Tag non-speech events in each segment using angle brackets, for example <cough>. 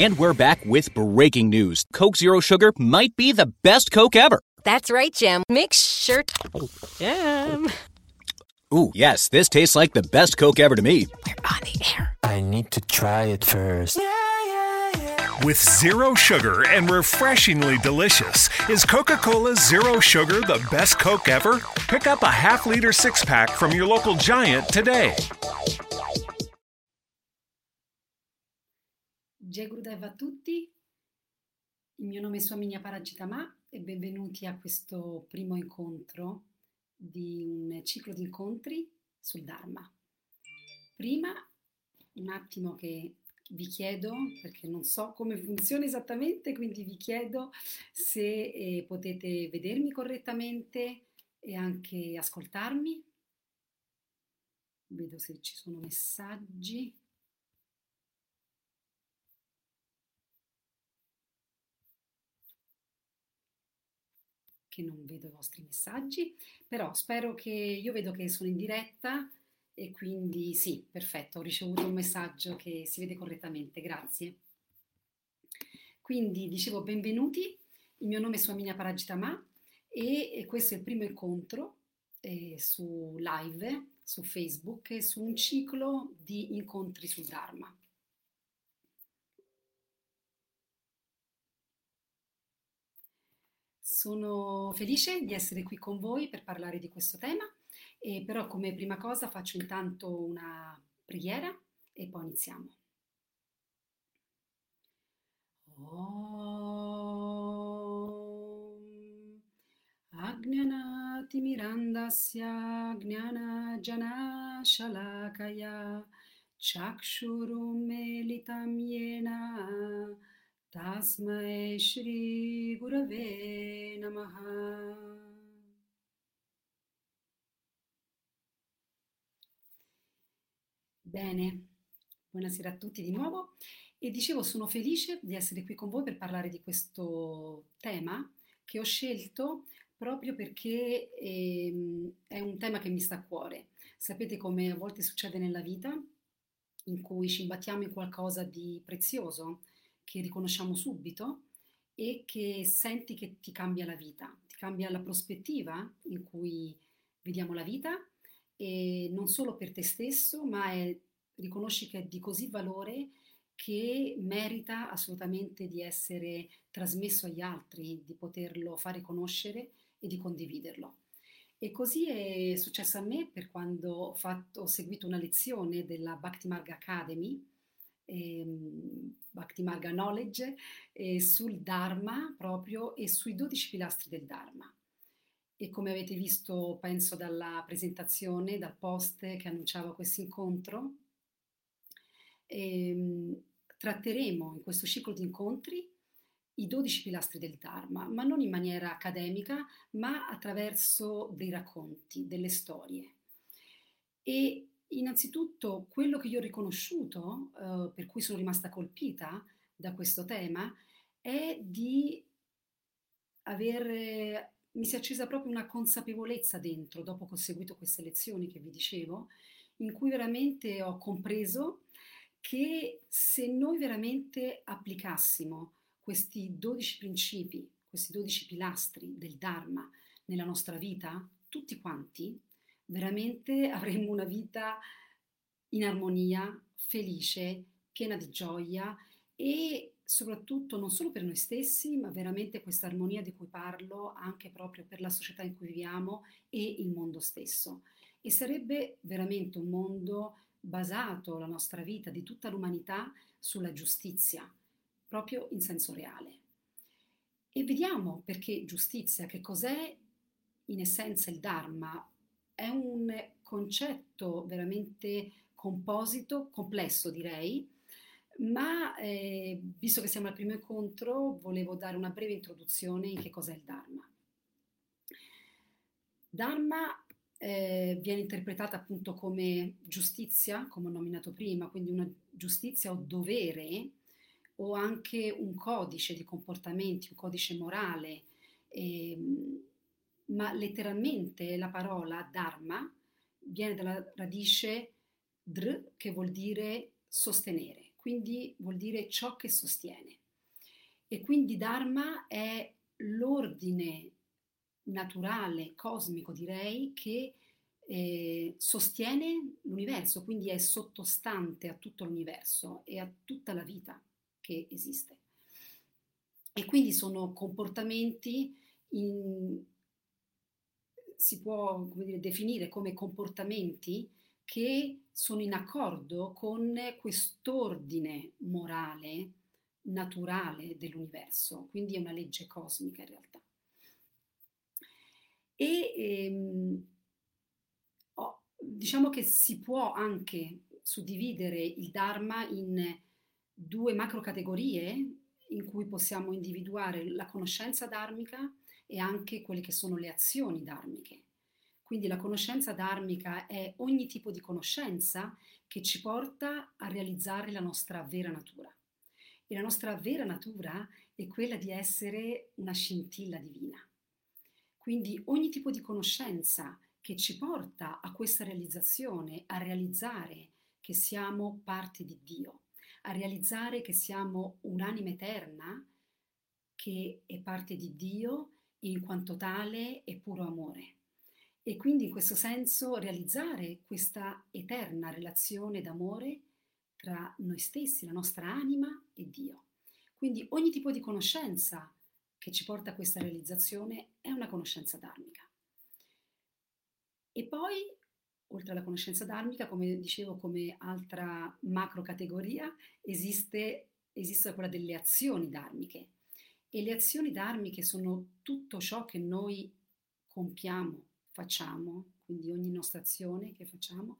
And we're back with breaking news. Coke Zero Sugar might be the best Coke ever. That's right, Jim. Make sure. Jim. Ooh, yes, this tastes like the best Coke ever to me. We're on the air. I need to try it first. With zero sugar and refreshingly delicious, is Coca Cola Zero Sugar the best Coke ever? Pick up a half liter six pack from your local giant today. Jai Gurudev a tutti, il mio nome è Swaminia Paragitama e benvenuti a questo primo incontro di un ciclo di incontri sul Dharma. Prima un attimo che vi chiedo, perché non so come funziona esattamente, quindi vi chiedo se eh, potete vedermi correttamente e anche ascoltarmi. Vedo se ci sono messaggi. Che non vedo i vostri messaggi, però spero che io vedo che sono in diretta e quindi sì, perfetto, ho ricevuto un messaggio che si vede correttamente, grazie. Quindi dicevo benvenuti, il mio nome è Suaminia Paragitama e, questo è il primo incontro eh, su live, su Facebook, su un ciclo di incontri sul Dharma. Sono felice di essere qui con voi per parlare di questo tema e però come prima cosa faccio intanto una preghiera e poi iniziamo. Om Agnanatimirandasya Gnana Shalakaya Chakshurumelitam Yena Shri Gurave Namaha. Bene, buonasera a tutti di nuovo. E dicevo sono felice di essere qui con voi per parlare di questo tema che ho scelto proprio perché ehm, è un tema che mi sta a cuore. Sapete come a volte succede nella vita in cui ci imbattiamo in qualcosa di prezioso che riconosciamo subito e che senti che ti cambia la vita, ti cambia la prospettiva in cui vediamo la vita e non solo per te stesso, ma è, riconosci che è di così valore che merita assolutamente di essere trasmesso agli altri, di poterlo fare conoscere e di condividerlo. E così è successo a me per quando ho, fatto, ho seguito una lezione della Bhakti Marga Academy, ehm, Bhakti Marga Knowledge, eh, sul Dharma proprio e sui 12 pilastri del Dharma e come avete visto, penso dalla presentazione, dal post che annunciava questo incontro, ehm, tratteremo in questo ciclo di incontri i 12 pilastri del Dharma, ma non in maniera accademica, ma attraverso dei racconti, delle storie. E innanzitutto quello che io ho riconosciuto, eh, per cui sono rimasta colpita da questo tema, è di aver mi si è accesa proprio una consapevolezza dentro, dopo che ho seguito queste lezioni che vi dicevo, in cui veramente ho compreso che se noi veramente applicassimo questi 12 principi, questi 12 pilastri del Dharma nella nostra vita, tutti quanti, veramente <laughs> avremmo una vita in armonia, felice, piena di gioia e soprattutto non solo per noi stessi, ma veramente questa armonia di cui parlo anche proprio per la società in cui viviamo e il mondo stesso. E sarebbe veramente un mondo basato, la nostra vita, di tutta l'umanità, sulla giustizia, proprio in senso reale. E vediamo perché giustizia, che cos'è in essenza il Dharma? È un concetto veramente composito, complesso direi, ma eh, visto che siamo al primo incontro, volevo dare una breve introduzione in che cos'è il Dharma. Dharma eh, viene interpretata appunto come giustizia, come ho nominato prima, quindi una giustizia o dovere o anche un codice di comportamenti, un codice morale, eh, ma letteralmente la parola Dharma viene dalla radice dr che vuol dire sostenere quindi vuol dire ciò che sostiene. E quindi Dharma è l'ordine naturale, cosmico direi, che eh, sostiene l'universo, quindi è sottostante a tutto l'universo e a tutta la vita che esiste. E quindi sono comportamenti, in, si può come dire, definire come comportamenti che sono in accordo con quest'ordine morale naturale dell'universo, quindi è una legge cosmica in realtà. E ehm, oh, diciamo che si può anche suddividere il Dharma in due macro categorie in cui possiamo individuare la conoscenza dharmica e anche quelle che sono le azioni dharmiche. Quindi la conoscenza dharmica è ogni tipo di conoscenza che ci porta a realizzare la nostra vera natura. E la nostra vera natura è quella di essere una scintilla divina. Quindi ogni tipo di conoscenza che ci porta a questa realizzazione, a realizzare che siamo parte di Dio, a realizzare che siamo un'anima eterna che è parte di Dio in quanto tale è puro amore. E quindi in questo senso realizzare questa eterna relazione d'amore tra noi stessi, la nostra anima e Dio. Quindi ogni tipo di conoscenza che ci porta a questa realizzazione è una conoscenza dharmica. E poi, oltre alla conoscenza dharmica, come dicevo, come altra macro categoria, esiste, esiste quella delle azioni dharmiche. E le azioni dharmiche sono tutto ciò che noi compiamo, facciamo, quindi ogni nostra azione che facciamo,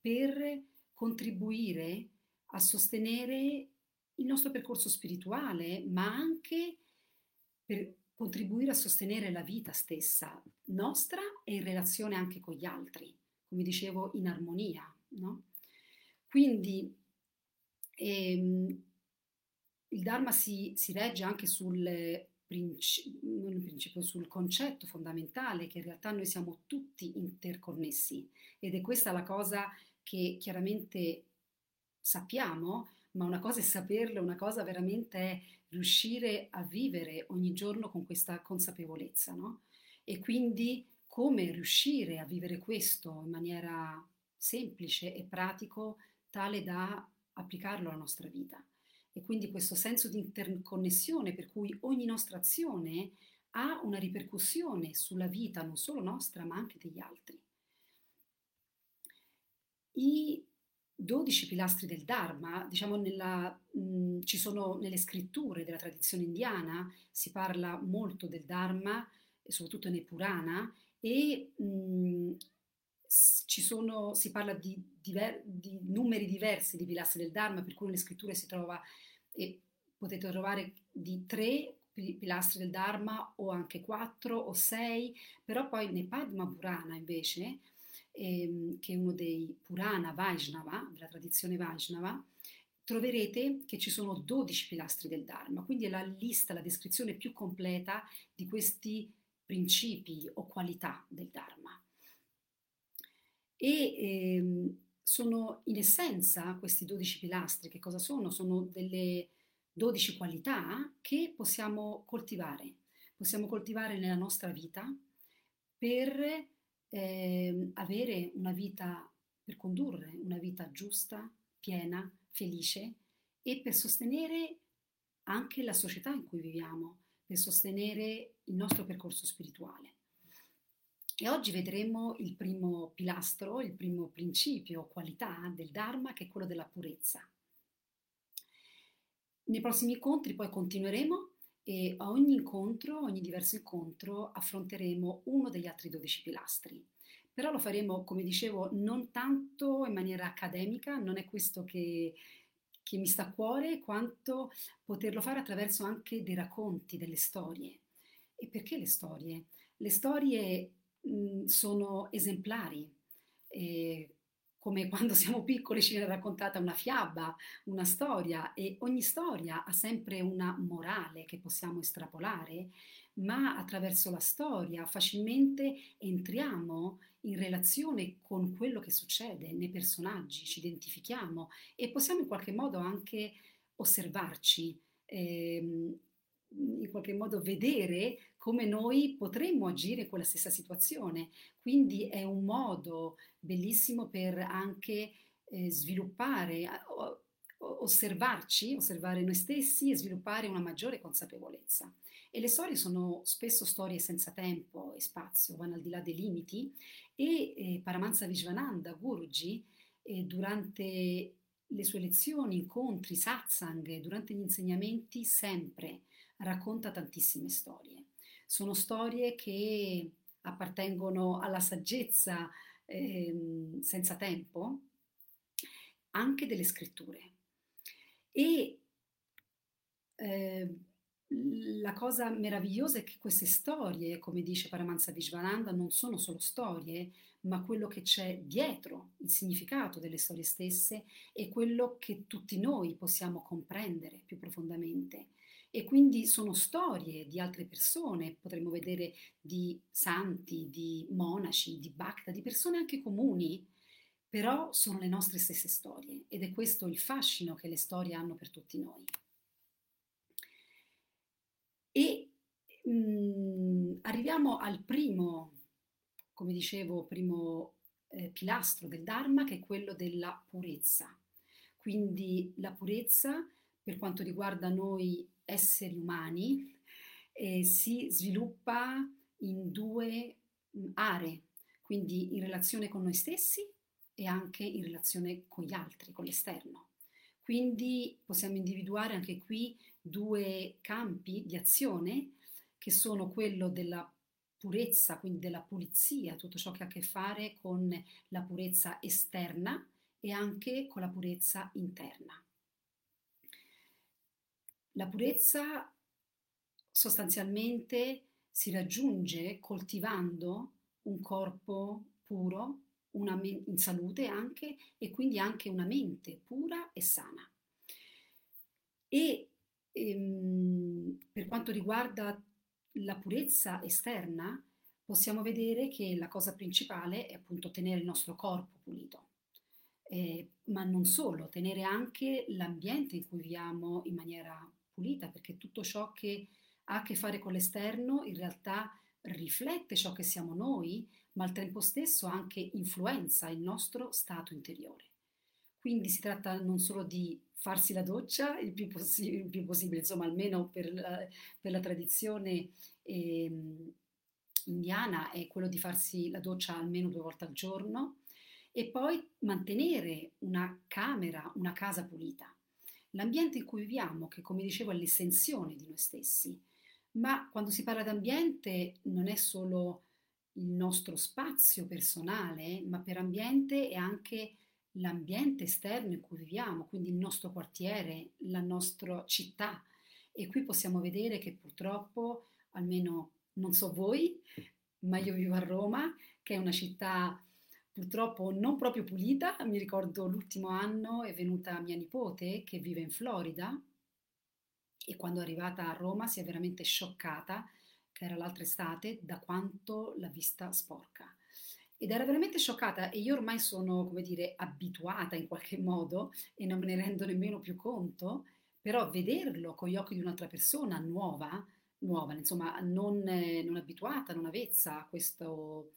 per contribuire a sostenere il nostro percorso spirituale, ma anche per contribuire a sostenere la vita stessa nostra e in relazione anche con gli altri, come dicevo, in armonia. No? Quindi ehm, il Dharma si, si regge anche sul principio, sul concetto fondamentale che in realtà noi siamo tutti interconnessi ed è questa la cosa che chiaramente sappiamo, ma una cosa è saperlo, una cosa veramente è riuscire a vivere ogni giorno con questa consapevolezza, no? E quindi come riuscire a vivere questo in maniera semplice e pratico, tale da applicarlo alla nostra vita. E quindi questo senso di interconnessione per cui ogni nostra azione ha una ripercussione sulla vita non solo nostra ma anche degli altri. I 12 pilastri del Dharma, diciamo nella, mh, ci sono nelle scritture della tradizione indiana, si parla molto del Dharma, soprattutto nei Purana, e mh, sono, si parla di, diver, di, numeri diversi di pilastri del Dharma, per cui nelle scritture si trova, e potete trovare di tre pilastri del Dharma o anche quattro o sei, però poi nei Padma Purana invece ehm, che è uno dei Purana Vaishnava, della tradizione Vaishnava, troverete che ci sono 12 pilastri del Dharma, quindi è la lista, la descrizione più completa di questi principi o qualità del Dharma. E ehm, sono in essenza questi 12 pilastri, che cosa sono? Sono delle 12 qualità che possiamo coltivare, possiamo coltivare nella nostra vita per eh, avere una vita, per condurre una vita giusta, piena, felice e per sostenere anche la società in cui viviamo, per sostenere il nostro percorso spirituale. E oggi vedremo il primo pilastro, il primo principio, qualità del Dharma, che è quello della purezza. Nei prossimi incontri poi continueremo e a ogni incontro, ogni diverso incontro, affronteremo uno degli altri 12 pilastri. Però lo faremo, come dicevo, non tanto in maniera accademica, non è questo che, che mi sta a cuore, quanto poterlo fare attraverso anche dei racconti, delle storie. E perché le storie? Le storie mh, sono esemplari. Eh, come quando <laughs> siamo piccoli ci viene raccontata una fiaba, una storia e ogni storia ha sempre una morale che possiamo estrapolare, ma attraverso la storia facilmente entriamo in relazione con quello che succede nei personaggi, ci identifichiamo e possiamo in qualche modo anche osservarci, ehm, in qualche modo vedere come noi potremmo agire in quella stessa situazione. Quindi è un modo bellissimo per anche eh, sviluppare, osservarci, osservare noi stessi e sviluppare una maggiore consapevolezza. E le storie sono spesso storie senza tempo e spazio, vanno al di là dei limiti e eh, Paramahansa Vishwananda, Guruji, eh, durante le sue lezioni, incontri, satsang, durante gli insegnamenti, sempre racconta tantissime storie. Sono storie che appartengono alla saggezza eh, senza tempo, anche delle scritture. E eh, la cosa meravigliosa è che queste storie, come dice Paramahansa Vishwananda, non sono solo storie, ma quello che c'è dietro, il significato delle storie stesse, è quello che tutti noi possiamo comprendere più profondamente. E quindi sono storie di altre persone, potremmo vedere di santi, di monaci, di bhakta, di persone anche comuni, però sono le nostre stesse storie ed è questo il fascino che le storie hanno per tutti noi. E mh, mhmm, arriviamo al primo, come dicevo, primo eh, pilastro del Dharma, che è quello della purezza. Quindi la purezza, per quanto riguarda noi esseri umani, eh, si sviluppa in due aree, quindi in relazione con noi stessi e anche in relazione con gli altri, con l'esterno. Quindi possiamo individuare anche qui due campi di azione che sono quello della purezza, quindi della pulizia, tutto ciò che ha a che fare con la purezza esterna e anche con la purezza interna. La purezza sostanzialmente si raggiunge coltivando un corpo puro, una me- in salute anche e quindi anche una mente pura e sana. E ehm, per quanto riguarda la purezza esterna, possiamo vedere che la cosa principale è appunto tenere il nostro corpo pulito, eh, ma non solo, tenere anche l'ambiente in cui viviamo in maniera pulita, perché tutto ciò che ha a che fare con l'esterno in realtà riflette ciò che siamo noi ma al tempo stesso anche influenza il nostro stato interiore. Quindi si tratta non solo di farsi la doccia il più, possi- il più possibile, insomma almeno per la, per la tradizione eh, indiana è quello di farsi la doccia almeno due volte al giorno e poi mantenere una camera, una casa pulita. L'ambiente in cui viviamo, che come dicevo è l'estensione di noi stessi, ma quando si parla d'ambiente non è solo il nostro spazio personale, ma per ambiente è anche l'ambiente esterno in cui viviamo, quindi il nostro quartiere, la nostra città. E qui possiamo vedere che purtroppo, almeno non so voi, ma io vivo a Roma, che è una città purtroppo non proprio pulita. Mi ricordo l'ultimo anno è venuta mia nipote che vive in Florida e quando è arrivata a Roma si è veramente scioccata che era l'altra estate, da quanto l'ha vista sporca. Ed era veramente scioccata e io ormai sono, come dire, abituata in qualche modo e non me ne rendo nemmeno più conto, però vederlo con gli occhi di un'altra persona nuova, nuova, insomma, non, eh, non abituata, non avvezza a questo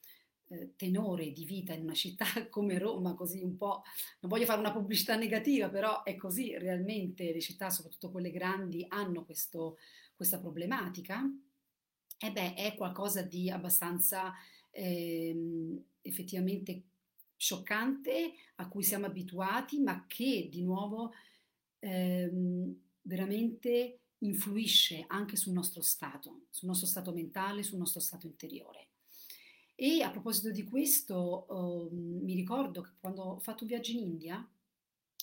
eh, tenore di vita in una città <laughs> come Roma, così un po', non voglio fare una pubblicità negativa, però è così, realmente le città, soprattutto quelle grandi, hanno questo, questa problematica eh beh, è qualcosa di abbastanza ehm, effettivamente scioccante a cui siamo abituati, ma che di nuovo ehm, veramente influisce anche sul nostro stato, sul nostro stato mentale, sul nostro stato interiore. E a proposito di questo, eh, mi ricordo che quando ho fatto un viaggio in India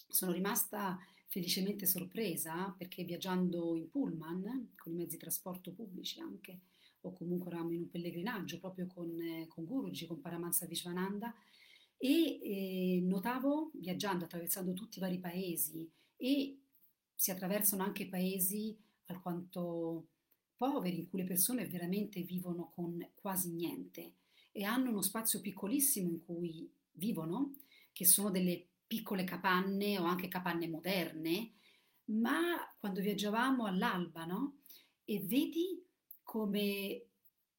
sono rimasta felicemente sorpresa perché viaggiando in pullman, con i mezzi di trasporto pubblici anche, o comunque eravamo in un pellegrinaggio proprio con, eh, con Guruji, con Paramahansa Vishwananda e eh, notavo, viaggiando, attraversando tutti i vari paesi e si attraversano anche paesi alquanto poveri, in cui le persone veramente vivono con quasi niente e hanno uno spazio piccolissimo in cui vivono, che sono delle piccole capanne o anche capanne moderne, ma quando viaggiavamo all'alba, no? E vedi come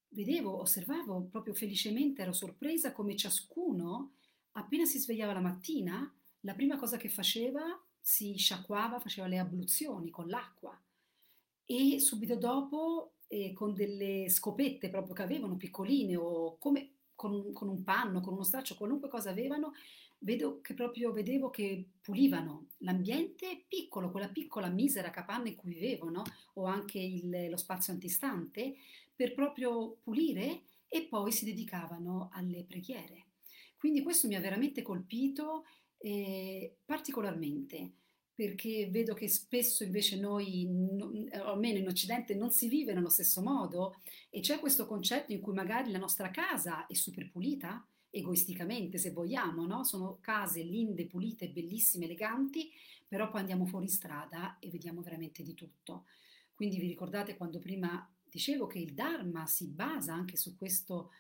vedevo, osservavo proprio felicemente, ero sorpresa come ciascuno, appena si svegliava la mattina, la prima cosa che faceva si sciacquava, faceva le abluzioni con l'acqua e subito dopo eh, con delle scopette proprio che avevano piccoline o come con, con, un panno, con uno straccio, qualunque cosa avevano, vedo che proprio vedevo che pulivano l'ambiente piccolo, quella piccola misera capanna in cui vivevano o anche il, lo spazio antistante per proprio pulire e poi si dedicavano alle preghiere. Quindi questo mi ha veramente colpito eh, particolarmente perché vedo che spesso invece noi, no, almeno in Occidente, non si vive nello stesso modo e c'è questo concetto in cui magari la nostra casa è super pulita, egoisticamente se vogliamo, no? sono case linde, pulite, bellissime, eleganti, però poi andiamo fuori strada e vediamo veramente di tutto. Quindi vi ricordate quando prima dicevo che il Dharma si basa anche su questo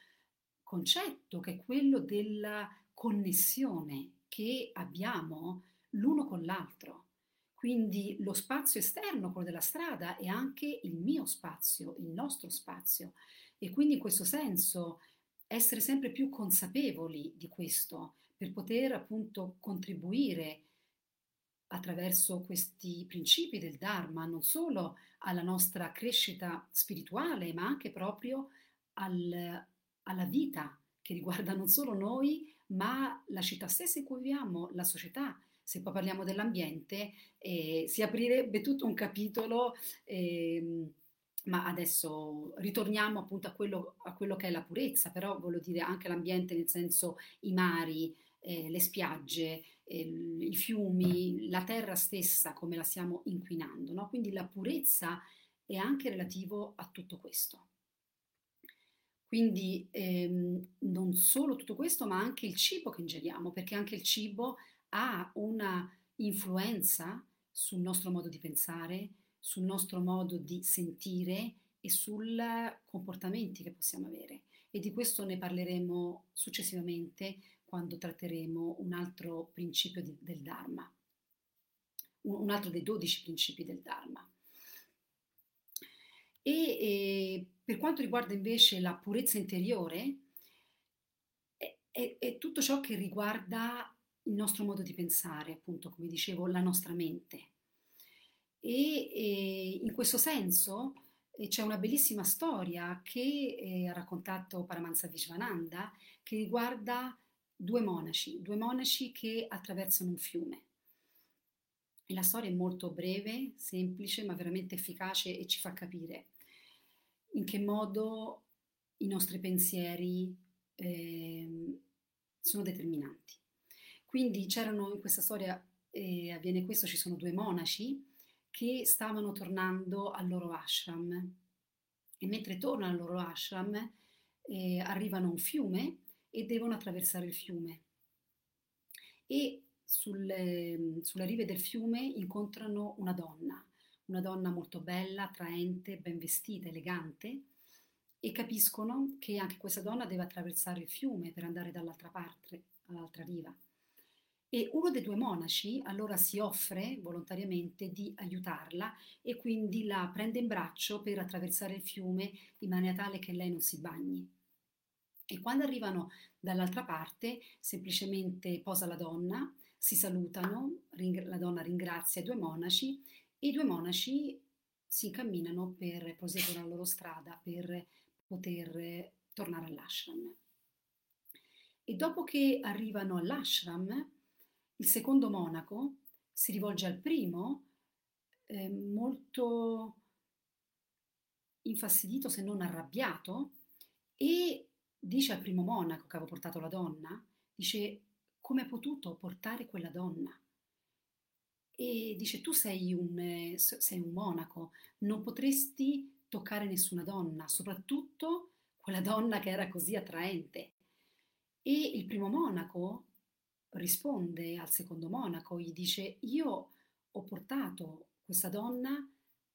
concetto che è quello della connessione che abbiamo l'uno con l'altro. Quindi lo spazio esterno, quello della strada, è anche il mio spazio, il nostro spazio. E quindi in questo senso essere sempre più consapevoli di questo per poter appunto contribuire attraverso questi principi del Dharma non solo alla nostra crescita spirituale, ma anche proprio al, alla vita che riguarda non solo noi, ma la città stessa in cui viviamo, la società. Se poi parliamo dell'ambiente, eh, si aprirebbe tutto un capitolo, eh, ma adesso ritorniamo appunto a quello, a quello, che è la purezza, però voglio dire anche l'ambiente nel senso i mari, eh, le spiagge, eh, i fiumi, la terra stessa, come la stiamo inquinando. No? Quindi la purezza è anche relativo a tutto questo. Quindi ehm, non solo tutto questo, ma anche il cibo che ingeriamo, perché anche il cibo ha una influenza sul nostro modo di pensare, sul nostro modo di sentire e sui comportamenti che possiamo avere. E di questo ne parleremo successivamente quando tratteremo un altro principio di, del Dharma, un, altro dei dodici principi del Dharma. E, e per quanto riguarda invece la purezza interiore, è, è, è tutto ciò che riguarda il nostro modo di pensare, appunto, come dicevo, la nostra mente. E, e in questo senso eh, c'è una bellissima storia che eh, ha raccontato Paramahansa Vishwananda che riguarda due monaci, due monaci che attraversano un fiume. E la storia è molto breve, semplice, ma veramente efficace e ci fa capire in che modo i nostri pensieri eh, sono determinanti. Quindi c'erano in questa storia, eh, avviene questo, ci sono due monaci che stavano tornando al loro ashram e mentre tornano al loro ashram eh, arrivano a un fiume e devono attraversare il fiume. E sulle, sulle rive del fiume incontrano una donna, una donna molto bella, attraente, ben vestita, elegante, e capiscono che anche questa donna deve attraversare il fiume per andare dall'altra parte, all'altra riva. E uno dei due monaci allora si offre volontariamente di aiutarla e quindi la prende in braccio per attraversare il fiume in maniera tale che lei non si bagni. E quando arrivano dall'altra parte, semplicemente posa la donna, si salutano, ring- la donna ringrazia i due monaci e i due monaci si incamminano per proseguire la loro strada per poter tornare all'ashram. E dopo che arrivano all'ashram, il secondo monaco si rivolge al primo eh, molto infastidito, se non arrabbiato, e dice al primo monaco che aveva portato la donna, dice come ha potuto portare quella donna? E dice tu sei un, sei un monaco, non potresti toccare nessuna donna, soprattutto quella donna che era così attraente. E il primo monaco risponde al secondo monaco, gli dice io ho portato questa donna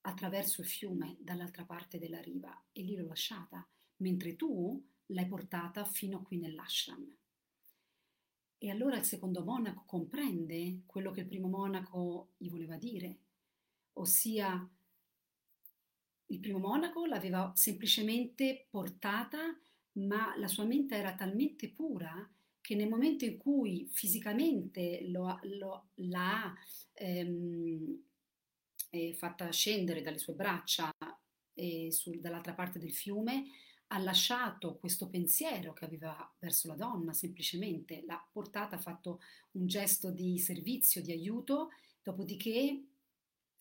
attraverso il fiume dall'altra parte della riva e lì l'ho lasciata, mentre tu l'hai portata fino qui nell'ashram. E allora il secondo monaco comprende quello che il primo monaco gli voleva dire, ossia il primo monaco l'aveva semplicemente portata, ma la sua mente era talmente pura che nel momento in cui fisicamente lo, lo, l'ha ehm, eh, fatta scendere dalle sue braccia eh, sul, dall'altra parte del fiume, ha lasciato questo pensiero che aveva verso la donna, semplicemente l'ha portata, ha fatto un gesto di servizio, di aiuto, dopodiché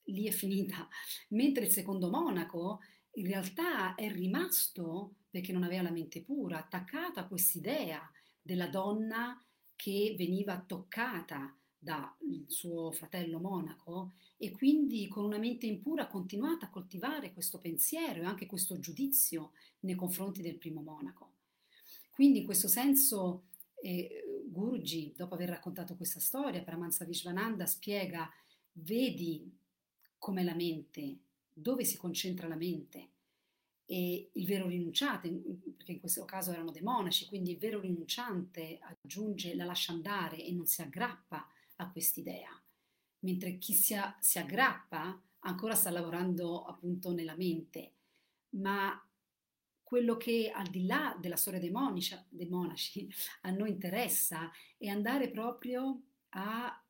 lì è finita. <laughs> Mentre il secondo monaco in realtà è rimasto, perché non aveva la mente pura, attaccato a quest'idea della donna che veniva toccata dal suo fratello monaco e quindi con una mente impura ha continuato a coltivare questo pensiero e anche questo giudizio nei confronti del primo monaco. Quindi in questo senso eh, Guruji, dopo aver raccontato questa storia, Paramahansa Vishwananda spiega, vedi come la mente, dove si concentra la mente, e il vero rinunciante, perché in questo caso erano dei monaci, quindi il vero rinunciante aggiunge, la lascia andare e non si aggrappa a quest'idea, mentre chi si, a, si aggrappa ancora sta lavorando appunto nella mente, ma quello che al di là della storia dei monaci, dei monaci <laughs> a noi interessa è andare proprio a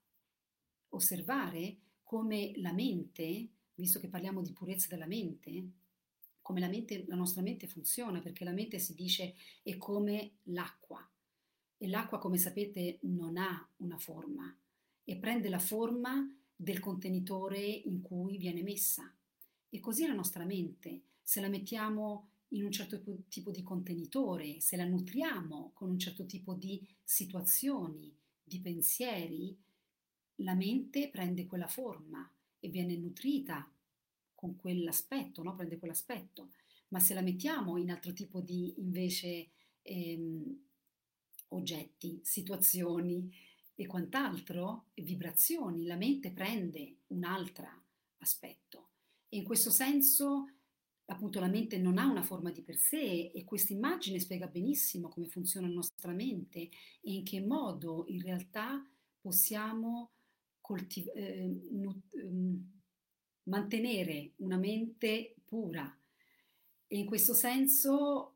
osservare come la mente, visto che parliamo di purezza della mente, come la, mente, la nostra mente funziona, perché la mente si dice è come l'acqua e l'acqua, come sapete, non ha una forma e prende la forma del contenitore in cui viene messa. E così la nostra mente, se la mettiamo in un certo tipo di contenitore, se la nutriamo con un certo tipo di situazioni, di pensieri, la mente prende quella forma e viene nutrita con quell'aspetto, no? prende quell'aspetto. Ma se la mettiamo in altro tipo di invece ehm, oggetti, situazioni e quant'altro, vibrazioni, la mente prende un altro aspetto. E in questo senso appunto la mente non ha una forma di per sé e questa immagine spiega benissimo come funziona la nostra mente e in che modo in realtà possiamo coltiv- eh, nut- ehm, mantenere una mente pura. E in questo senso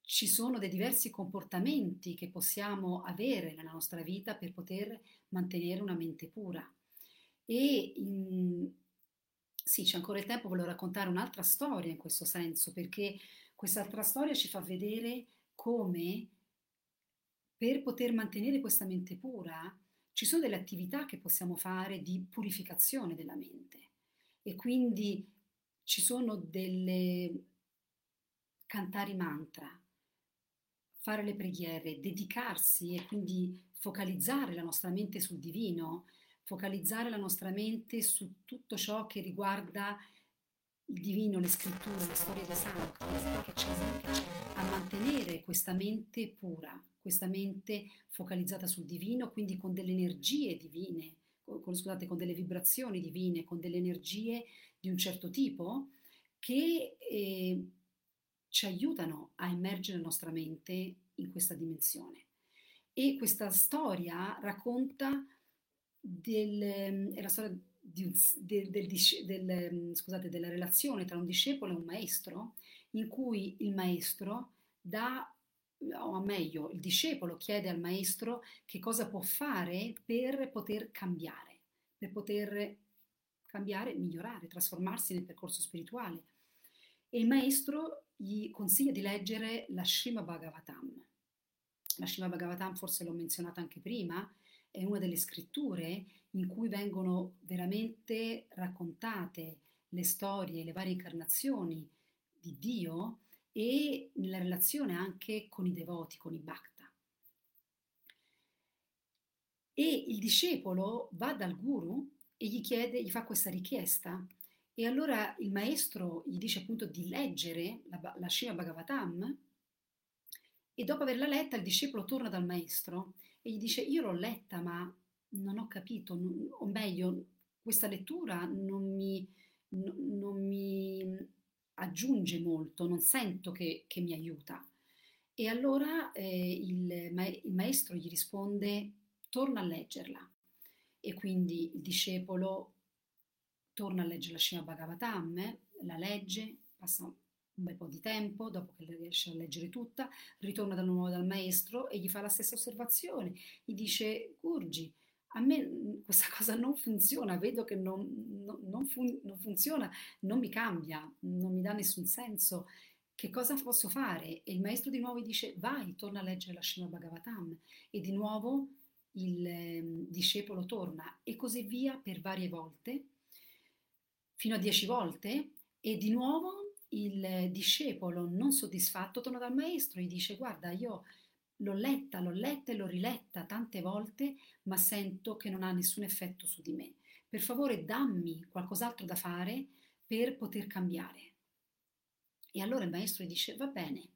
ci sono dei diversi comportamenti che possiamo avere nella nostra vita per poter mantenere una mente pura. E in, sì, c'è ancora il tempo, volevo raccontare un'altra storia in questo senso, perché quest'altra storia ci fa vedere come per poter mantenere questa mente pura ci sono delle attività che possiamo fare di purificazione della mente e quindi ci sono delle cantare mantra, fare le preghiere, dedicarsi e quindi focalizzare la nostra mente sul divino, focalizzare la nostra mente su tutto ciò che riguarda il divino, le scritture, le storie dei santi, che ci aiuta a mantenere questa mente pura, questa mente focalizzata sul divino, quindi con delle energie divine, con, scusate, con delle vibrazioni divine, con delle energie di un certo tipo che eh, ci aiutano a immergere la nostra mente in questa dimensione. E questa storia racconta del, è la storia un, del, del, del, scusate, della relazione tra un discepolo e un maestro, in cui il maestro dà o meglio, il discepolo chiede al maestro che cosa può fare per poter cambiare, per poter cambiare, migliorare, trasformarsi nel percorso spirituale. E il maestro gli consiglia di leggere la Srimad Bhagavatam. La Srimad Bhagavatam, forse l'ho menzionata anche prima, è una delle scritture in cui vengono veramente raccontate le storie, le varie incarnazioni di Dio e nella relazione anche con i devoti, con i bhakta. E il discepolo va dal guru e gli chiede, gli fa questa richiesta e allora il maestro gli dice appunto di leggere la, la Srimad Bhagavatam e dopo averla letta il discepolo torna dal maestro e gli dice io l'ho letta ma non ho capito, non, o meglio questa lettura non mi, no, non mi aggiunge molto, non sento che, che mi aiuta. E allora eh, il, ma- il maestro gli risponde, torna a leggerla. E quindi il discepolo torna a leggere la Srimad Bhagavatam, la legge, passa un bel po' di tempo, dopo che riesce a leggere tutta, ritorna da nuovo dal maestro e gli fa la stessa osservazione. Gli dice, Gurgi, a me mhmm, questa <laughs> cosa non funziona, vedo che non, non, non, fun- non, funziona, non mi cambia, non mi dà nessun senso. Che cosa posso fare? E il maestro di nuovo dice, vai, torna a leggere la Srimad Bhagavatam. E di nuovo il eh, discepolo torna e così via per varie volte, fino a dieci volte, e di nuovo il discepolo non soddisfatto torna dal maestro e dice, guarda, io L'ho letta, l'ho letta e l'ho riletta tante volte, ma sento che non ha nessun effetto su di me. Per favore dammi qualcos'altro da fare per poter cambiare. E allora il maestro gli dice, va bene,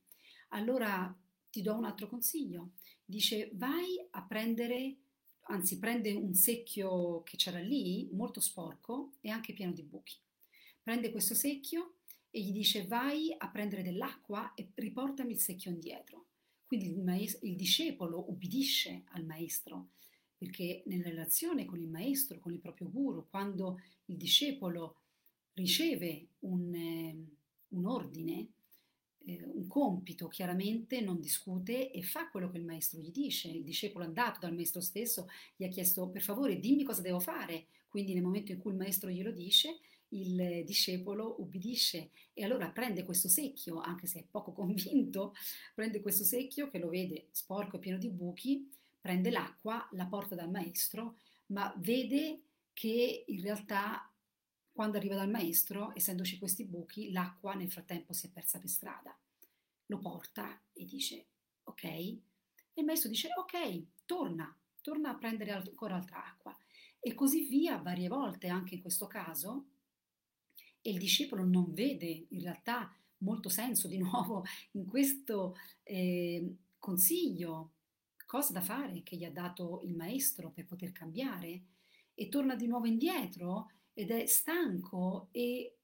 allora ti do un altro consiglio. Dice, vai a prendere, anzi prende un secchio che c'era lì, molto sporco e anche pieno di buchi. Prende questo secchio e gli dice, vai a prendere dell'acqua e riportami il secchio indietro. Quindi il, maest- il discepolo ubbidisce al maestro, perché nella relazione con il maestro, con il proprio guru, quando il discepolo riceve un, eh, un ordine, eh, un compito, chiaramente non discute e fa quello che il maestro gli dice. Il discepolo è andato dal maestro stesso, gli ha chiesto per favore dimmi cosa devo fare. Quindi nel momento in cui il maestro glielo dice, il discepolo ubbidisce e allora prende questo secchio, anche se è poco <laughs> convinto, prende questo secchio che lo vede sporco e pieno di buchi, prende l'acqua, la porta dal maestro, ma vede che in realtà quando arriva dal maestro, essendoci questi buchi, l'acqua nel frattempo si è persa per strada. Lo porta e dice ok, e il maestro dice ok, torna, torna a prendere ancora altra acqua. E così via varie volte, anche in questo caso, e il discepolo non vede in realtà molto senso di nuovo in questo eh, consiglio, cosa da fare che gli ha dato il maestro per poter cambiare e torna di nuovo indietro ed è stanco e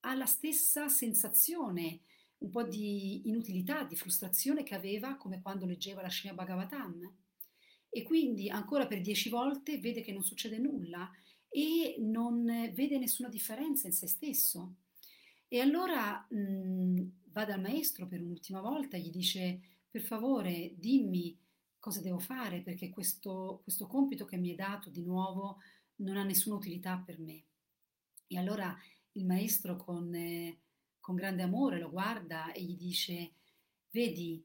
ha la stessa sensazione, un po' di inutilità, di frustrazione che aveva come quando leggeva la Srimad Bhagavatam. E quindi ancora per dieci volte vede che non succede nulla e non vede nessuna differenza in se stesso. E allora mh, mhmm, va dal maestro per un'ultima volta gli dice, per favore dimmi cosa devo fare perché questo, questo compito che mi è dato di nuovo non ha nessuna utilità per me. E allora il maestro con, eh, con grande amore lo guarda e gli dice, vedi,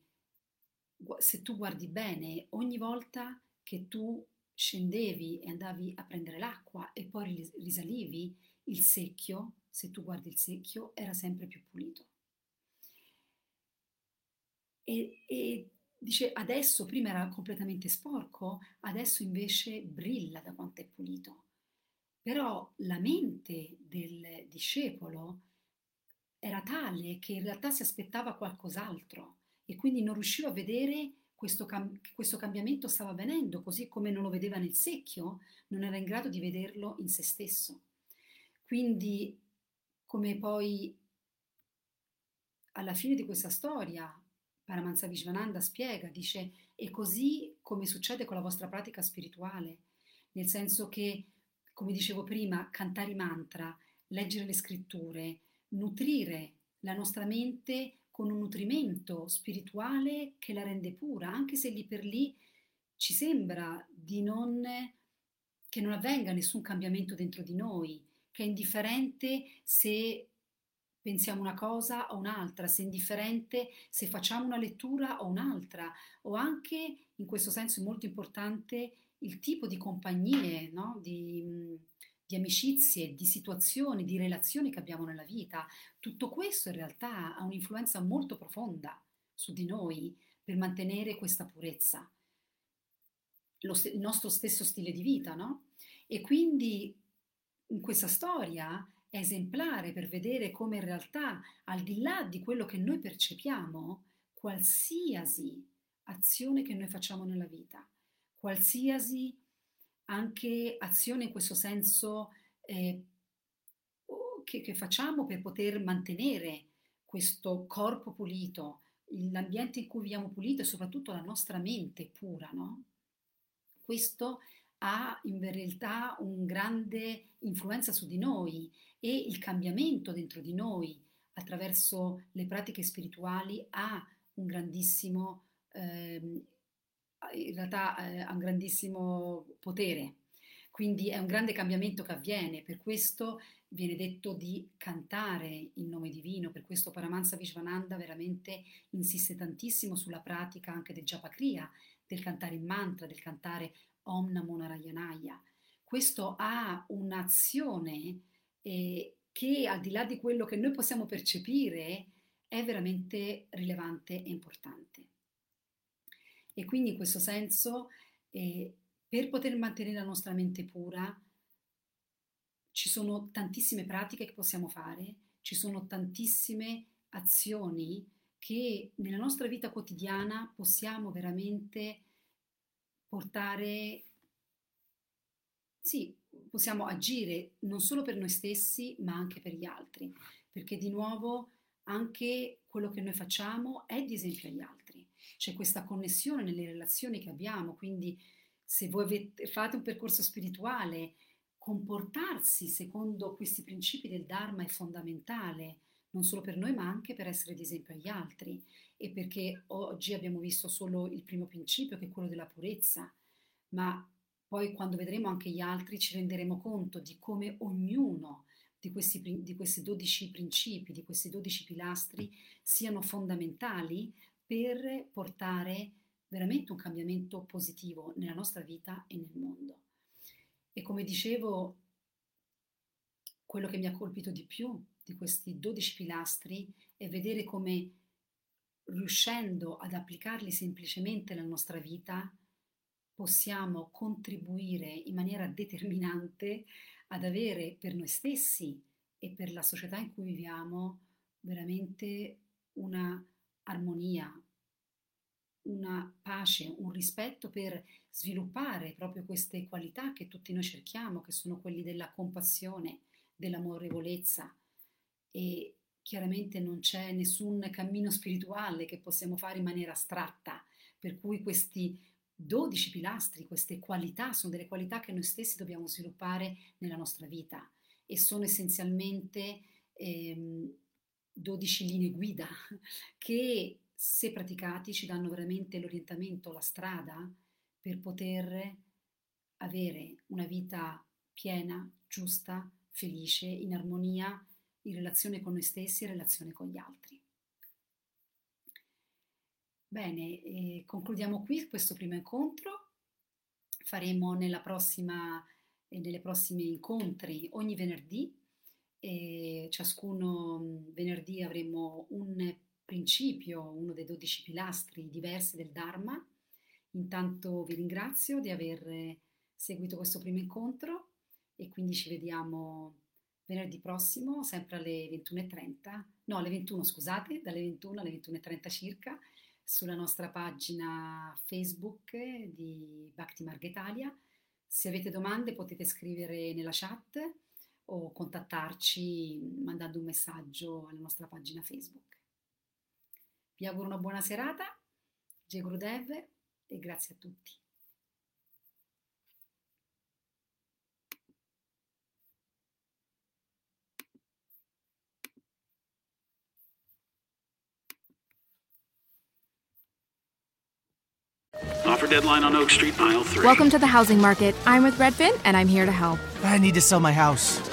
se tu guardi bene, ogni volta che tu scendevi e andavi a prendere l'acqua e poi risalivi, il secchio, se tu guardi il secchio, era sempre più pulito. E, e dice adesso, prima era completamente sporco, adesso invece brilla da quanto è pulito. Però la mente del discepolo era tale che in realtà si aspettava qualcos'altro e quindi non riusciva a vedere questo, cam- questo cambiamento stava avvenendo, così come non lo vedeva nel secchio, non era in grado di vederlo in se stesso. Quindi, come poi alla fine di questa storia Paramahansa Vishwananda spiega, dice, è così come succede con la vostra pratica spirituale, nel senso che, come dicevo prima, cantare i mantra, leggere le scritture, nutrire la nostra mente con un nutrimento spirituale che la rende pura, anche se lì per lì ci sembra non, che non avvenga nessun cambiamento dentro di noi, che è indifferente se pensiamo una cosa o un'altra, se è indifferente se facciamo una lettura o un'altra, o anche in questo senso è molto importante il tipo di compagnie, no? di, di amicizie, di situazioni, di relazioni che abbiamo nella vita. Tutto questo in realtà ha un'influenza molto profonda su di noi per mantenere questa purezza, st- il nostro stesso stile di vita, no? E quindi in questa storia è esemplare per vedere come in realtà, al di là di quello che noi percepiamo, qualsiasi azione che noi facciamo nella vita, qualsiasi anche azione in questo senso eh, che, che facciamo per poter mantenere questo corpo pulito, l'ambiente in cui viviamo pulito e soprattutto la nostra mente pura, no? Questo ha in realtà un grande influenza su di noi e il cambiamento dentro di noi attraverso le pratiche spirituali ha un grandissimo, eh, in realtà eh, ha un grandissimo potere. Quindi è un grande cambiamento che avviene, per questo viene detto di cantare il nome divino, per questo Paramahansa Vishwananda veramente insiste tantissimo sulla pratica anche del Japakriya, del cantare il mantra, del cantare Om Namo Narayanaya. Questo ha un'azione eh, che al di là di quello che noi possiamo percepire è veramente rilevante e importante. E quindi in questo senso, eh, per poter mantenere la nostra mente pura, ci sono tantissime pratiche che possiamo fare, ci sono tantissime azioni che nella nostra vita quotidiana possiamo veramente portare, sì, possiamo agire non solo per noi stessi, ma anche per gli altri, perché di nuovo anche quello che noi facciamo è di esempio agli altri. C'è questa connessione nelle relazioni che abbiamo, quindi se voi avete, fate un percorso spirituale, comportarsi secondo questi principi del Dharma è fondamentale, non solo per noi, ma anche per essere di esempio agli altri. E perché oggi abbiamo visto solo il primo principio, che è quello della purezza, ma poi quando vedremo anche gli altri ci renderemo conto di come ognuno di questi, di questi 12 principi, di questi 12 pilastri siano fondamentali per portare veramente un cambiamento positivo nella nostra vita e nel mondo. E come dicevo, quello che mi ha colpito di più di questi 12 pilastri è vedere come riuscendo ad applicarli semplicemente nella nostra vita, possiamo contribuire in maniera determinante ad avere per noi stessi e per la società in cui viviamo veramente una armonia, una pace, un rispetto per sviluppare proprio queste qualità che tutti noi cerchiamo, che sono quelli della compassione, dell'amorevolezza. E chiaramente non c'è nessun cammino spirituale che possiamo fare in maniera astratta, per cui questi 12 pilastri, queste qualità, sono delle qualità che noi stessi dobbiamo sviluppare nella nostra vita e sono essenzialmente ehm, 12 linee guida che se praticati ci danno veramente l'orientamento, la strada per poter avere una vita piena, giusta, felice, in armonia, in relazione con noi stessi e in relazione con gli altri. Bene, concludiamo qui questo primo incontro. Faremo nella prossima, nelle prossime incontri ogni venerdì. Eh, ciascuno venerdì avremo un principio, uno dei dodici pilastri diversi del Dharma. Intanto vi ringrazio di aver seguito questo primo incontro e quindi ci vediamo venerdì prossimo, sempre alle 21.30, no alle 21 scusate, dalle 21 alle 21.30 circa sulla nostra pagina Facebook di Bhakti Marga Italia. Se avete domande potete scrivere nella chat o contattarci mandando un messaggio alla nostra pagina Facebook. Vi auguro una buona serata, Gurudev e grazie a tutti. Offer deadline on Oak Street, mile 3. Welcome to the housing market. I'm with Redfin, and I'm here to help. I need to sell my house.